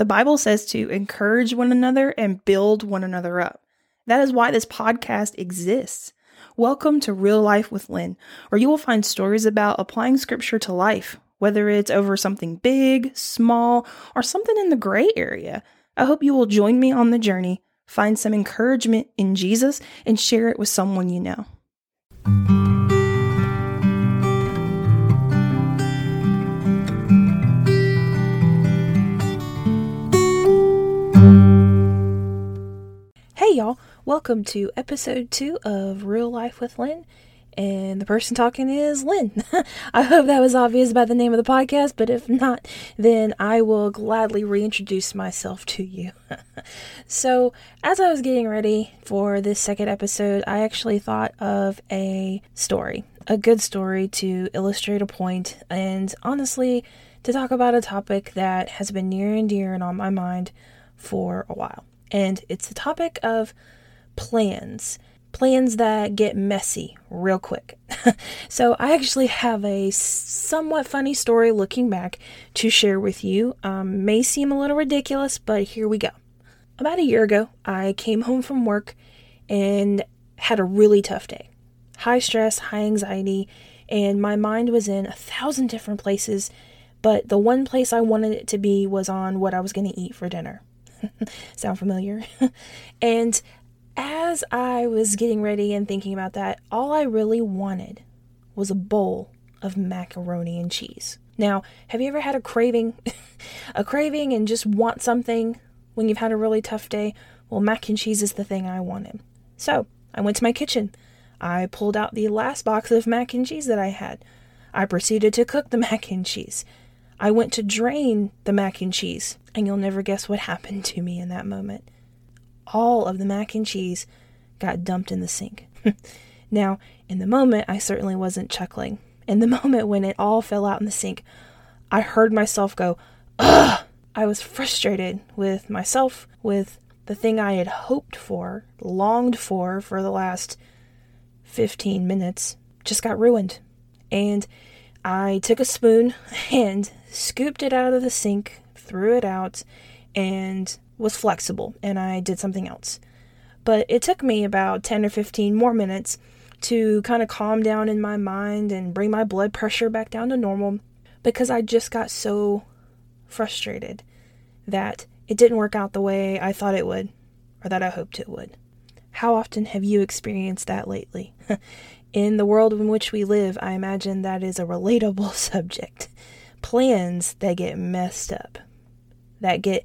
The Bible says to encourage one another and build one another up. That is why this podcast exists. Welcome to Real Life with Lynn, where you will find stories about applying scripture to life, whether it's over something big, small, or something in the gray area. I hope you will join me on the journey, find some encouragement in Jesus, and share it with someone you know. Welcome to episode two of Real Life with Lynn. And the person talking is Lynn. I hope that was obvious by the name of the podcast, but if not, then I will gladly reintroduce myself to you. so, as I was getting ready for this second episode, I actually thought of a story, a good story to illustrate a point, and honestly, to talk about a topic that has been near and dear and on my mind for a while and it's the topic of plans. Plans that get messy real quick. so, I actually have a somewhat funny story looking back to share with you. Um, may seem a little ridiculous, but here we go. About a year ago, I came home from work and had a really tough day. High stress, high anxiety, and my mind was in a thousand different places, but the one place I wanted it to be was on what I was going to eat for dinner. Sound familiar? and as I was getting ready and thinking about that, all I really wanted was a bowl of macaroni and cheese. Now, have you ever had a craving? a craving and just want something when you've had a really tough day? Well, mac and cheese is the thing I wanted. So, I went to my kitchen. I pulled out the last box of mac and cheese that I had. I proceeded to cook the mac and cheese. I went to drain the mac and cheese, and you'll never guess what happened to me in that moment. All of the mac and cheese got dumped in the sink. now, in the moment, I certainly wasn't chuckling. In the moment when it all fell out in the sink, I heard myself go, ugh! I was frustrated with myself, with the thing I had hoped for, longed for for the last 15 minutes, just got ruined. And I took a spoon and scooped it out of the sink, threw it out, and was flexible, and I did something else. But it took me about 10 or 15 more minutes to kind of calm down in my mind and bring my blood pressure back down to normal because I just got so frustrated that it didn't work out the way I thought it would or that I hoped it would. How often have you experienced that lately? in the world in which we live, I imagine that is a relatable subject plans that get messed up, that get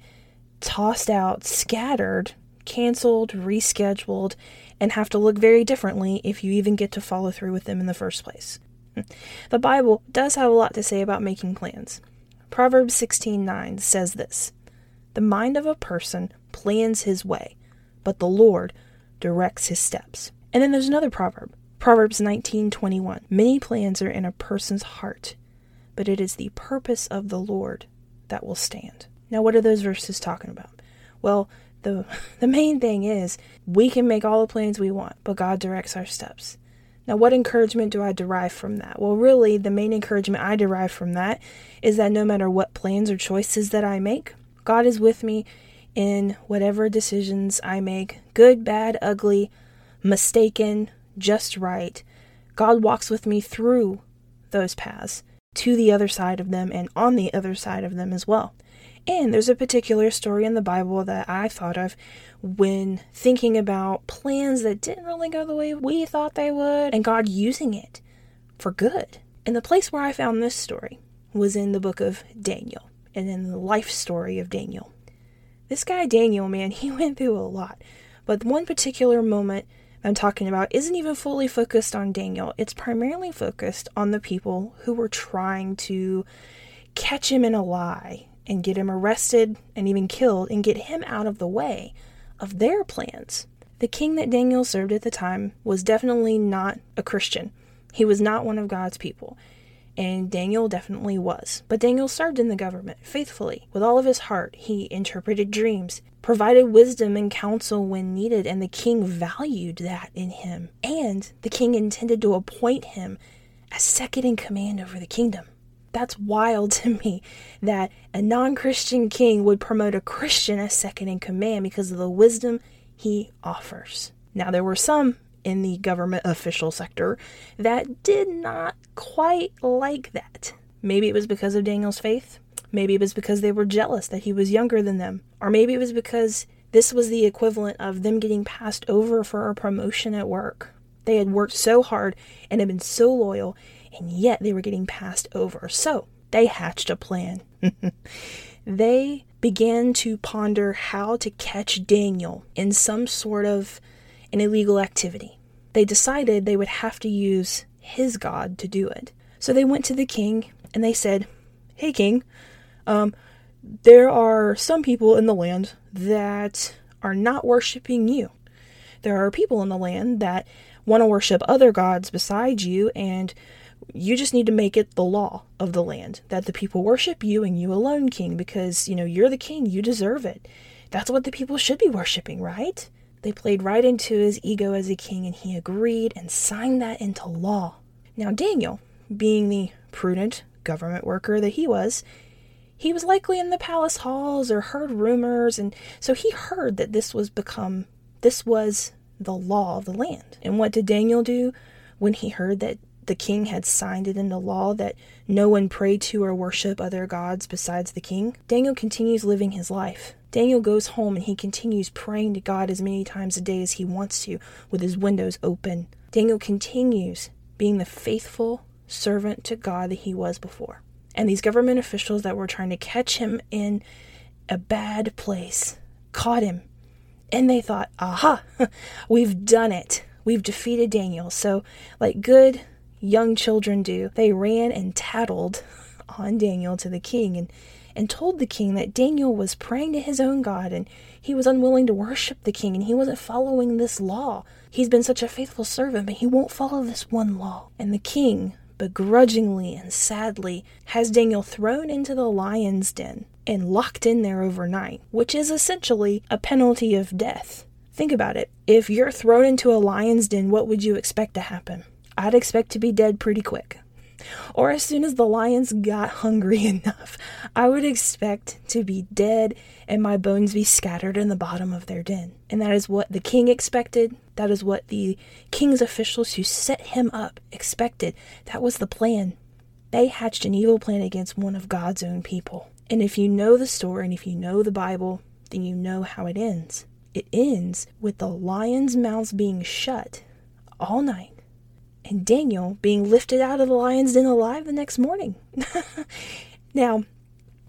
tossed out, scattered, canceled, rescheduled, and have to look very differently if you even get to follow through with them in the first place. The Bible does have a lot to say about making plans. Proverbs 16:9 says this: "The mind of a person plans his way, but the Lord directs his steps." And then there's another proverb, Proverbs 19:21. Many plans are in a person's heart, but it is the purpose of the Lord that will stand. Now, what are those verses talking about? Well, the, the main thing is we can make all the plans we want, but God directs our steps. Now, what encouragement do I derive from that? Well, really, the main encouragement I derive from that is that no matter what plans or choices that I make, God is with me in whatever decisions I make good, bad, ugly, mistaken, just right. God walks with me through those paths to the other side of them and on the other side of them as well. And there's a particular story in the Bible that I thought of when thinking about plans that didn't really go the way we thought they would, and God using it for good. And the place where I found this story was in the book of Daniel and in the life story of Daniel. This guy, Daniel, man, he went through a lot. But one particular moment I'm talking about isn't even fully focused on Daniel. It's primarily focused on the people who were trying to catch him in a lie and get him arrested and even killed and get him out of the way of their plans. The king that Daniel served at the time was definitely not a Christian. He was not one of God's people. And Daniel definitely was. But Daniel served in the government faithfully. With all of his heart, he interpreted dreams, provided wisdom and counsel when needed, and the king valued that in him. And the king intended to appoint him as second in command over the kingdom. That's wild to me that a non Christian king would promote a Christian as second in command because of the wisdom he offers. Now, there were some in the government official sector that did not quite like that. Maybe it was because of Daniel's faith. Maybe it was because they were jealous that he was younger than them. Or maybe it was because this was the equivalent of them getting passed over for a promotion at work. They had worked so hard and had been so loyal, and yet they were getting passed over. So they hatched a plan. they began to ponder how to catch Daniel in some sort of an illegal activity. They decided they would have to use his God to do it. So they went to the king and they said, Hey, king, um, there are some people in the land that are not worshiping you. There are people in the land that want to worship other gods besides you, and you just need to make it the law of the land that the people worship you and you alone, king, because, you know, you're the king, you deserve it. That's what the people should be worshiping, right? They played right into his ego as a king, and he agreed and signed that into law. Now, Daniel, being the prudent government worker that he was, he was likely in the palace halls or heard rumors, and so he heard that this was become this was the law of the land. And what did Daniel do when he heard that the king had signed it into law that no one pray to or worship other gods besides the king? Daniel continues living his life. Daniel goes home and he continues praying to God as many times a day as he wants to, with his windows open. Daniel continues being the faithful servant to God that he was before. And these government officials that were trying to catch him in a bad place caught him. And they thought, aha, we've done it. We've defeated Daniel. So, like good young children do, they ran and tattled on Daniel to the king and, and told the king that Daniel was praying to his own God and he was unwilling to worship the king and he wasn't following this law. He's been such a faithful servant, but he won't follow this one law. And the king begrudgingly and sadly has Daniel thrown into the lion's den and locked in there overnight, which is essentially a penalty of death. Think about it. If you're thrown into a lion's den, what would you expect to happen? I'd expect to be dead pretty quick. Or as soon as the lions got hungry enough, I would expect to be dead and my bones be scattered in the bottom of their den. And that is what the king expected. That is what the king's officials who set him up expected. That was the plan. They hatched an evil plan against one of God's own people. And if you know the story and if you know the Bible, then you know how it ends. It ends with the lions' mouths being shut all night and Daniel being lifted out of the lion's den alive the next morning. now,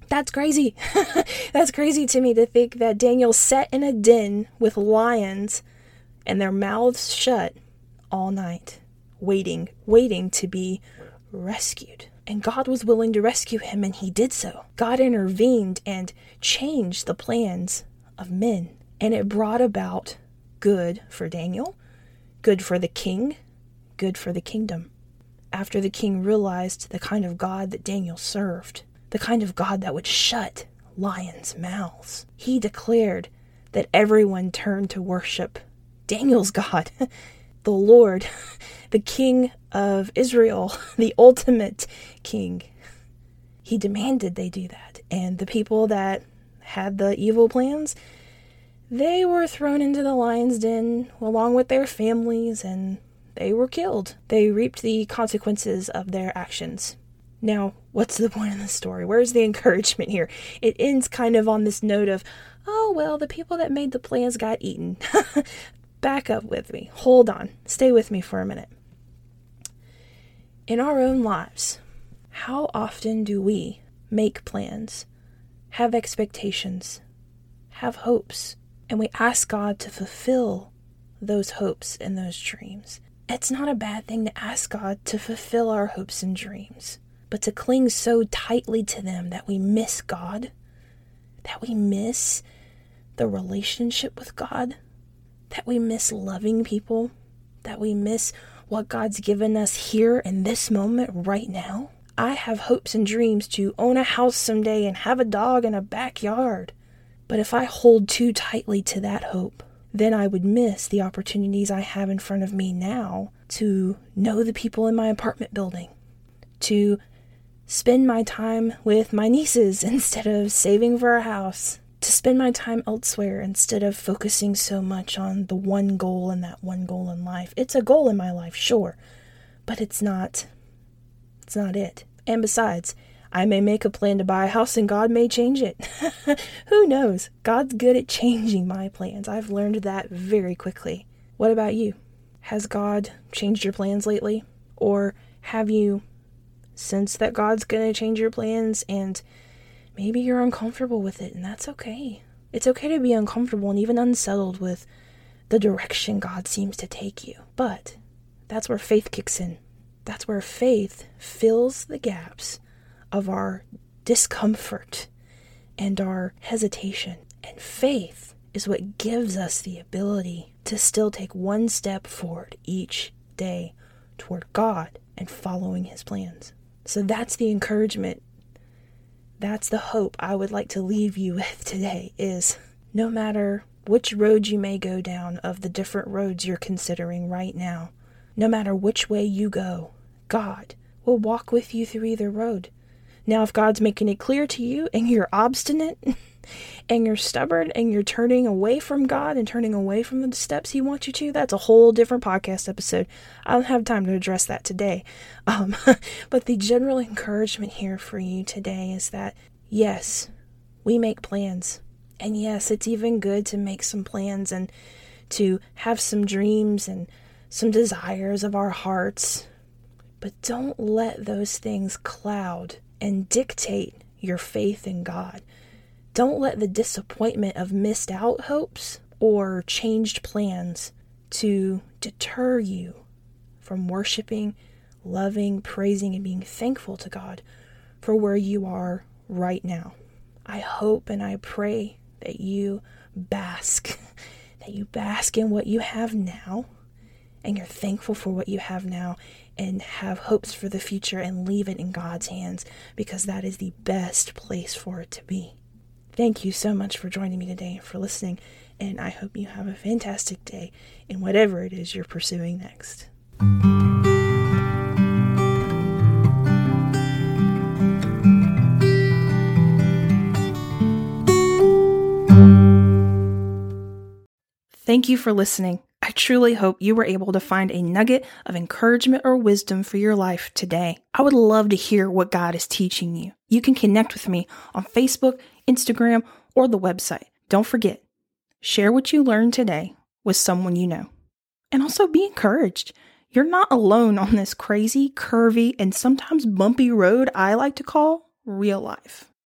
that's crazy. that's crazy to me to think that Daniel sat in a den with lions and their mouths shut all night, waiting, waiting to be rescued. And God was willing to rescue him, and he did so. God intervened and changed the plans of men, and it brought about good for Daniel, good for the king, good for the kingdom. After the king realized the kind of God that Daniel served, the kind of God that would shut lions' mouths, he declared that everyone turned to worship Daniel's God, the Lord, the King of Israel, the ultimate King. He demanded they do that. And the people that had the evil plans, they were thrown into the lion's den along with their families and they were killed. They reaped the consequences of their actions. Now, what's the point of the story? Where's the encouragement here? It ends kind of on this note of, oh, well, the people that made the plans got eaten. Back up with me. Hold on. Stay with me for a minute. In our own lives, how often do we make plans, have expectations, have hopes, and we ask God to fulfill those hopes and those dreams? It's not a bad thing to ask God to fulfill our hopes and dreams, but to cling so tightly to them that we miss God, that we miss the relationship with God, that we miss loving people, that we miss what God's given us here in this moment right now. I have hopes and dreams to own a house someday and have a dog in a backyard. But if I hold too tightly to that hope, then I would miss the opportunities I have in front of me now to know the people in my apartment building, to spend my time with my nieces instead of saving for a house, to spend my time elsewhere instead of focusing so much on the one goal and that one goal in life. It's a goal in my life, sure, but it's not it's not it. And besides, I may make a plan to buy a house and God may change it. Who knows? God's good at changing my plans. I've learned that very quickly. What about you? Has God changed your plans lately? Or have you sensed that God's going to change your plans and maybe you're uncomfortable with it, and that's okay. It's okay to be uncomfortable and even unsettled with the direction God seems to take you. But that's where faith kicks in. That's where faith fills the gaps of our discomfort and our hesitation. And faith is what gives us the ability to still take one step forward each day toward God and following His plans. So that's the encouragement. That's the hope I would like to leave you with today is no matter which road you may go down of the different roads you're considering right now, no matter which way you go, God will walk with you through either road. Now, if God's making it clear to you and you're obstinate and you're stubborn and you're turning away from God and turning away from the steps He wants you to, that's a whole different podcast episode. I don't have time to address that today. Um, but the general encouragement here for you today is that yes, we make plans. And yes, it's even good to make some plans and to have some dreams and some desires of our hearts. But don't let those things cloud and dictate your faith in God. Don't let the disappointment of missed out hopes or changed plans to deter you from worshiping, loving, praising, and being thankful to God for where you are right now. I hope and I pray that you bask, that you bask in what you have now, and you're thankful for what you have now, and have hopes for the future and leave it in God's hands because that is the best place for it to be. Thank you so much for joining me today, and for listening, and I hope you have a fantastic day in whatever it is you're pursuing next. Thank you for listening. I truly hope you were able to find a nugget of encouragement or wisdom for your life today. I would love to hear what God is teaching you. You can connect with me on Facebook, Instagram, or the website. Don't forget, share what you learned today with someone you know. And also be encouraged. You're not alone on this crazy, curvy, and sometimes bumpy road I like to call real life.